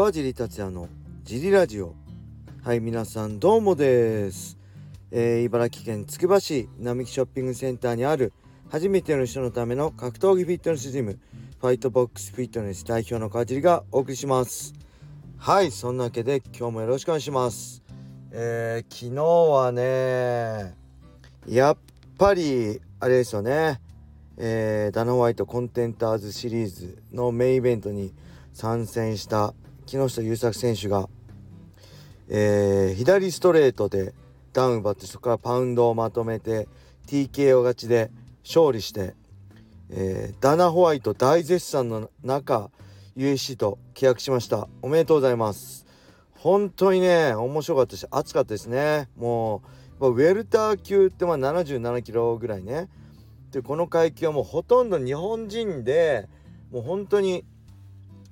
川尻達也のジリラジオ。はい皆さんどうもです、えー、茨城県つくば市並木ショッピングセンターにある初めての人のための格闘技フィットネスジムファイトボックスフィットネス代表の川尻がお送りします。はいそんなわけで今日もよろしくお願いします。えー、昨日はねやっぱりあれですよね。えー、ダナ・ホワイトコンテンターズシリーズのメインイベントに参戦した木下優作選手が、えー、左ストレートでダウン奪ってそこからパウンドをまとめて TKO 勝ちで勝利して、えー、ダナ・ホワイト大絶賛の中 USC と契約しました。おめでとうございます。本当にね面白かったし熱かったですね。もうウェルター級ってまあ77キロぐらいね。でこの階級はもうほとんど日本人でもう本当に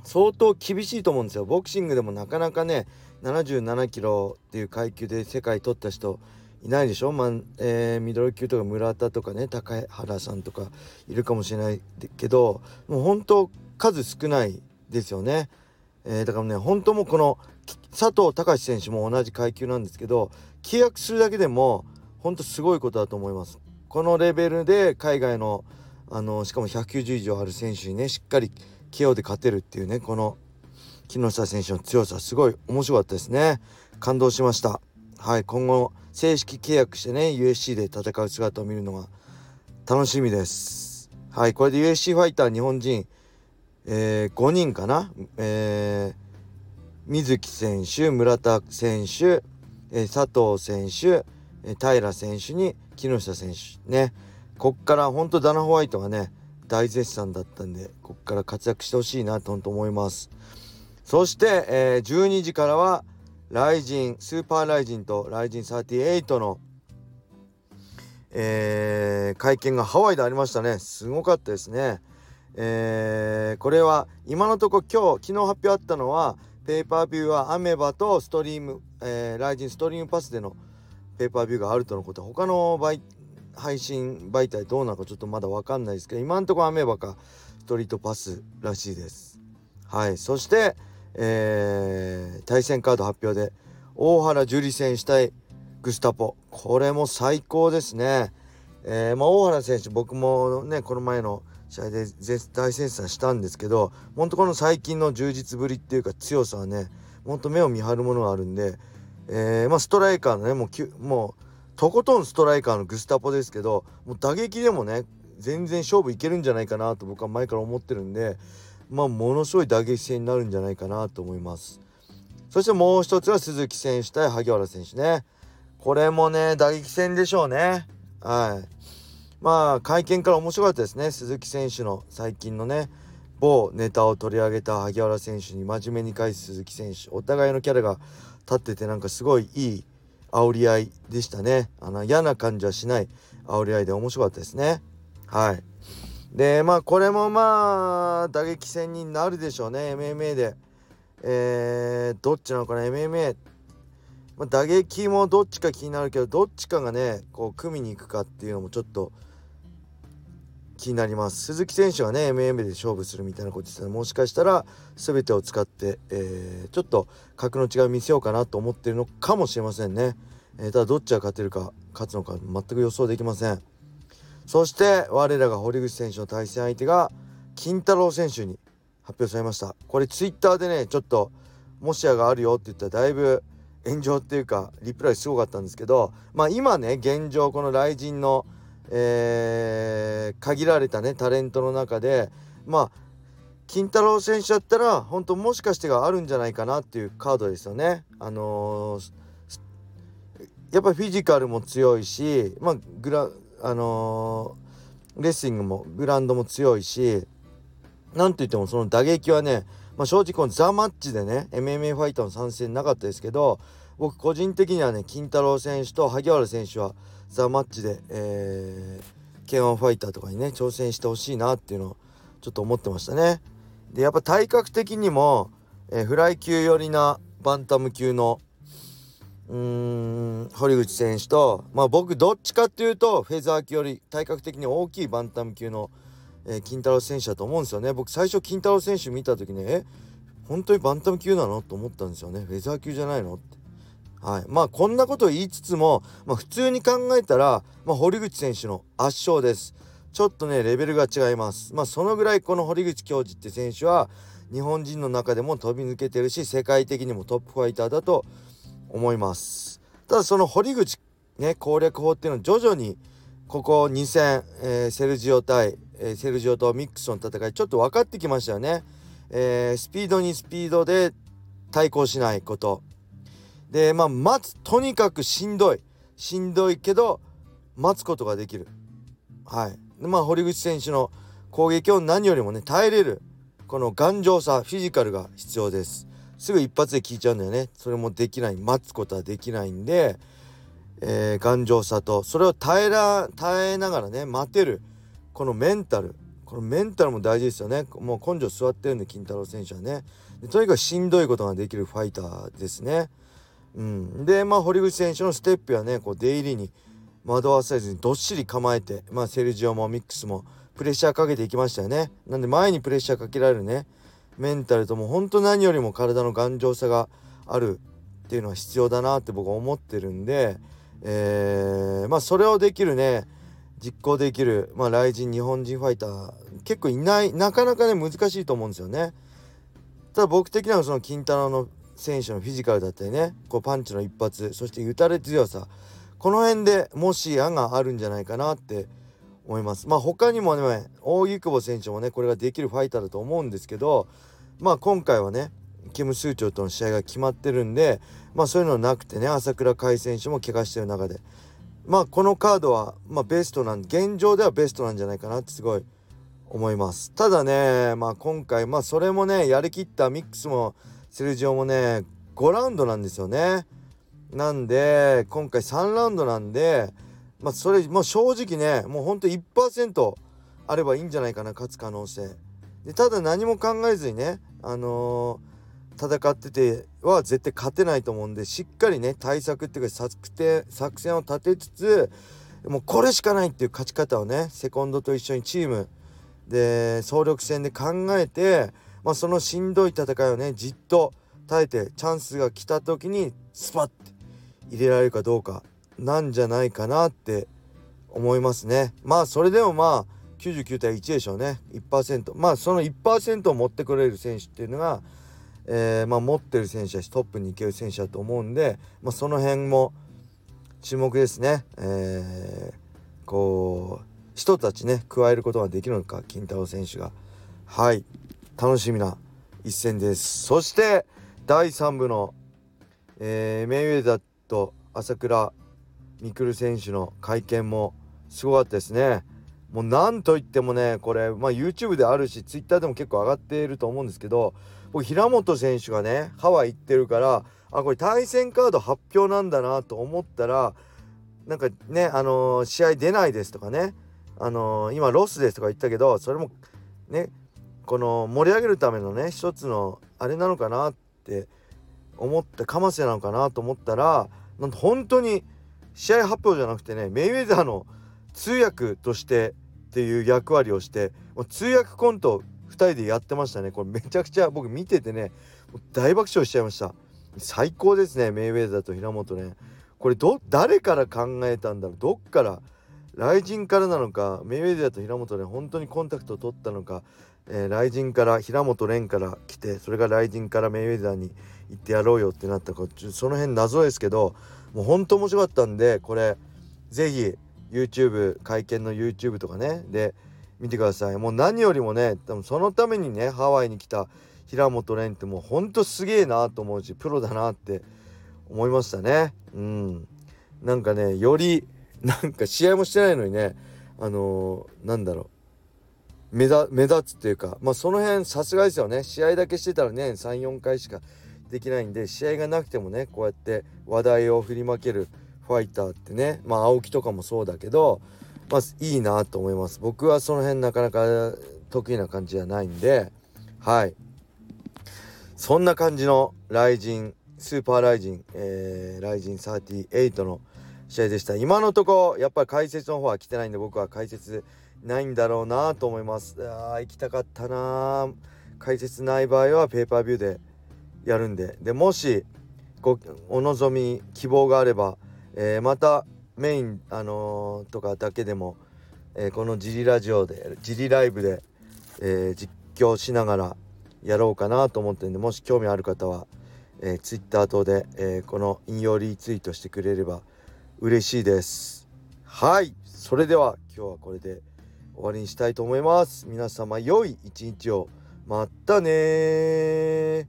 相当厳しいと思うんですよ。ボクシングでもなかなかね77キロっていう階級で世界取った人いないでしょ、まあえー、ミドル級とか村田とかね高原さんとかいるかもしれないけどもう本当数少ないですよね、えー、だからね本当もこの佐藤隆選手も同じ階級なんですけど契約するだけでも本当すごいことだと思います。このレベルで海外のあのしかも190以上ある選手にねしっかり KO で勝てるっていうねこの木下選手の強さすごい面白かったですね。感動しました。はい今後正式契約してね USC で戦う姿を見るのが楽しみです。はいこれで USC ファイター日本人、えー、5人かな、えー、水木選手村田選手、えー、佐藤選手、え平選手に木下選手ね。こっから本当ダナ・ホワイトがね大絶賛だったんでこっから活躍してほしいなと思います。そして、えー、12時からはライジンスーパーライジンとライジン38のえー、会見がハワイでありましたね。すごかったですね。えー、これは今のとこ今日昨日発表あったのはペーパービューはアメバとストリーム、えー、ライジンストリームパスでのペーパービューがあるとのこと。他の配信媒体どうなのかちょっとまだ分かんないですけど今んとこアメーバかストリートパスらしいです。はい。そして、えー、対戦カード発表で大原樹里選手対グスタポ。これも最高ですね。えー、まあ、大原選手僕もねこの前の試合で大戦争したんですけど本当この最近の充実ぶりっていうか強さはねほんと目を見張るものがあるんでえー、まあ、ストライカーのねもうもうとことんストライカーのグスタポですけどもう打撃でもね全然勝負いけるんじゃないかなと僕は前から思ってるんでまあものすごい打撃戦になるんじゃないかなと思います。そしてもう一つは鈴木選手対萩原選手ね。これもね打撃戦でしょうね。はい。まあ会見から面白かったですね。鈴木選手の最近のね某ネタを取り上げた萩原選手に真面目に返す鈴木選手。お互いのキャラが立っててなんかすごいいい煽り合いでしたね。あの嫌な感じはしない。煽り合いで面白かったですね。はい。でまあこれもまあ打撃戦になるでしょうね。MMA で。えー、どっちなのかな？MMA まあ、打撃もどっちか気になるけどどっちかがねこう組みに行くかっていうのもちょっと気になります。鈴木選手はね MMA で勝負するみたいなことですねもしかしたら全てを使って、えー、ちょっと格の違いを見せようかなと思ってるのかもしれませんね、えー、ただどっちが勝てるか勝つのか全く予想できません。そして我らが堀口選手の対戦相手が金太郎選手に発表されました。これツイッターでねちょっともしやがあるよって言ったらだいぶ炎上っていうかリプライすごかったんですけどまあ今ね現状この雷神のえー、限られたねタレントの中でまあ金太郎選手だったら本当もしかしてがあるんじゃないかなっていうカードですよね。あのー、やっぱフィジカルも強いし、まあグラあのー、レスリングもグラウンドも強いしなんといってもその打撃はね、まあ、正直このザ・マッチでね MMA ファイターの参戦なかったですけど僕個人的にはね金太郎選手と萩原選手はザ・マッチで、えー、K1 ファイターとかにね挑戦してほしいなっていうのをちょっと思ってましたね。でやっぱ体格的にも、えー、フライ級寄りなバンタム級のうーん堀口選手とまあ僕どっちかっていうとフェザー級より体格的に大きいバンタム級の、えー、金太郎選手だと思うんですよね。僕最初金太郎選手見た時ねえ本当にバンタム級なの？と思ったんですよね。フェザー級じゃないの？って。はい。まあこんなことを言いつつも、まあ、普通に考えたら、まあ、堀口選手の圧勝です。ちょっとねレベルが違います。まあそのぐらいこの堀口教授って選手は日本人の中でも飛び抜けてるし世界的にもトップファイターだと思います。ただその堀口ね攻略法っていうのは徐々にここ2戦、えー、セルジオ対、えー、セルジオとミックスの戦いちょっと分かってきましたよね、えー、スピードにスピードで対抗しないこと。でまあ待つとにかくしんどい。しんどいけど待つことができる。はい。まあ堀口選手の攻撃を何よりもね耐えれるこの頑丈さフィジカルが必要です。すぐ一発で効いちゃうんだよね。それもできない。待つことはできないんで、えー、頑丈さとそれを耐えら耐えながらね待てるこのメンタル。このメンタルも大事ですよね。もう根性座ってるんで金太郎選手はね。とにかくしんどいことができるファイターですね。うん、でまあ堀口選手のステップやねこう出入りに惑わされずにどっしり構えて、まあ、セルジオもミックスもプレッシャーかけていきましたよね。なんで前にプレッシャーかけられるねメンタルとも本当何よりも体の頑丈さがあるっていうのは必要だなって僕は思ってるんで、えー、まあそれをできるね実行できる、まあ、来人日本人ファイター結構いないなかなかね難しいと思うんですよね。ただ僕的にはその金太郎の選手のフィジカルだったりねこうパンチの一発そして打たれ強さこの辺でもし案があるんじゃないかなって思います。まあ他にもね大木久保選手もねこれができるファイターだと思うんですけどまあ今回はねキム・スーチョウとの試合が決まってるんでまあそういうのなくてね朝倉海選手も怪我してる中でまあこのカードはまあベストなん現状ではベストなんじゃないかなってすごい思いますただねまあ今回まあそれもねやりきったミックスもセルジオもね5ラウンドなんですよね。なんで今回3ラウンドなんでまあそれもう正直ねもうほんと1%あればいいんじゃないかな勝つ可能性。でただ何も考えずにねあのー、戦ってては絶対勝てないと思うんでしっかりね対策っていうか作作戦を立てつつもうこれしかないっていう勝ち方をねセコンドと一緒にチームで総力戦で考えてまあ、そのしんどい戦いをねじっと耐えてチャンスが来た時にスパッて入れられるかどうかなんじゃないかなって思いますね。まあそれでもまあ99対1でしょうね1%まあその1%を持ってくれる選手っていうのが、えー、まあ、持ってる選手だしトップに行ける選手だと思うんで、まあ、その辺も注目ですね。えー、こう人たちね加えることができるのか金太郎選手が。はい楽しみな一戦です。そして第3部の、えー、メイウェザーと朝倉未来選手の会見もすごかったですね。もうなんといってもねこれ、まあ、YouTube であるし Twitter でも結構上がっていると思うんですけど僕平本選手がねハワイ行ってるからあこれ対戦カード発表なんだなと思ったらなんかねあのー、試合出ないですとかねあのー、今ロスですとか言ったけどそれもねこの盛り上げるためのね一つのあれなのかなって思ってかませなのかなと思ったらなんと本当に試合発表じゃなくてねメイウェザーの通訳としてっていう役割をしてもう通訳コント2人でやってましたね。これめちゃくちゃ僕見ててね大爆笑しちゃいました。最高ですねメイウェザーと平本ね。これど誰から考えたんだろう。どっから雷神からなのかメイウェザーと平本ね本当にコンタクトを取ったのかえー、雷神から平本蓮から来てそれが雷神からメイウェザーに行ってやろうよってなったかその辺謎ですけどもうほんと面白かったんでこれ是非 YouTube 会見の YouTube とかねで見てください。もう何よりもね多分そのためにねハワイに来た平本蓮ってもうほんとすげえなと思うしプロだなって思いましたね。うん。なんかねよりなんか試合もしてないのにねあのー、なんだろう。目立目立つっていうかまあその辺さすがですよね。試合だけしてたらね34回しかできないんで試合がなくてもねこうやって話題を振りまけるファイターってねまあ青木とかもそうだけどまあいいなと思います。僕はその辺なかなか得意な感じじゃないんではい。そんな感じのライジンスーパーライジン、えー、ライジン38の試合でした。今のところやっぱり解説の方は来てないんで僕は解説ないんだろうなと思います。あ行きたかったな解説ない場合はペーパービューでやるんで。でもしごお望み希望があれば、えー、またメイン、あのー、とかだけでも、えー、このジリラジオでジリライブで、え実況しながらやろうかなと思ってるんでもし興味ある方は、えー、Twitter 等で、えこの引用リツイートしてくれれば嬉しいです。はい。それでは今日はこれで終わりにしたいと思います。皆様良い一日を。またね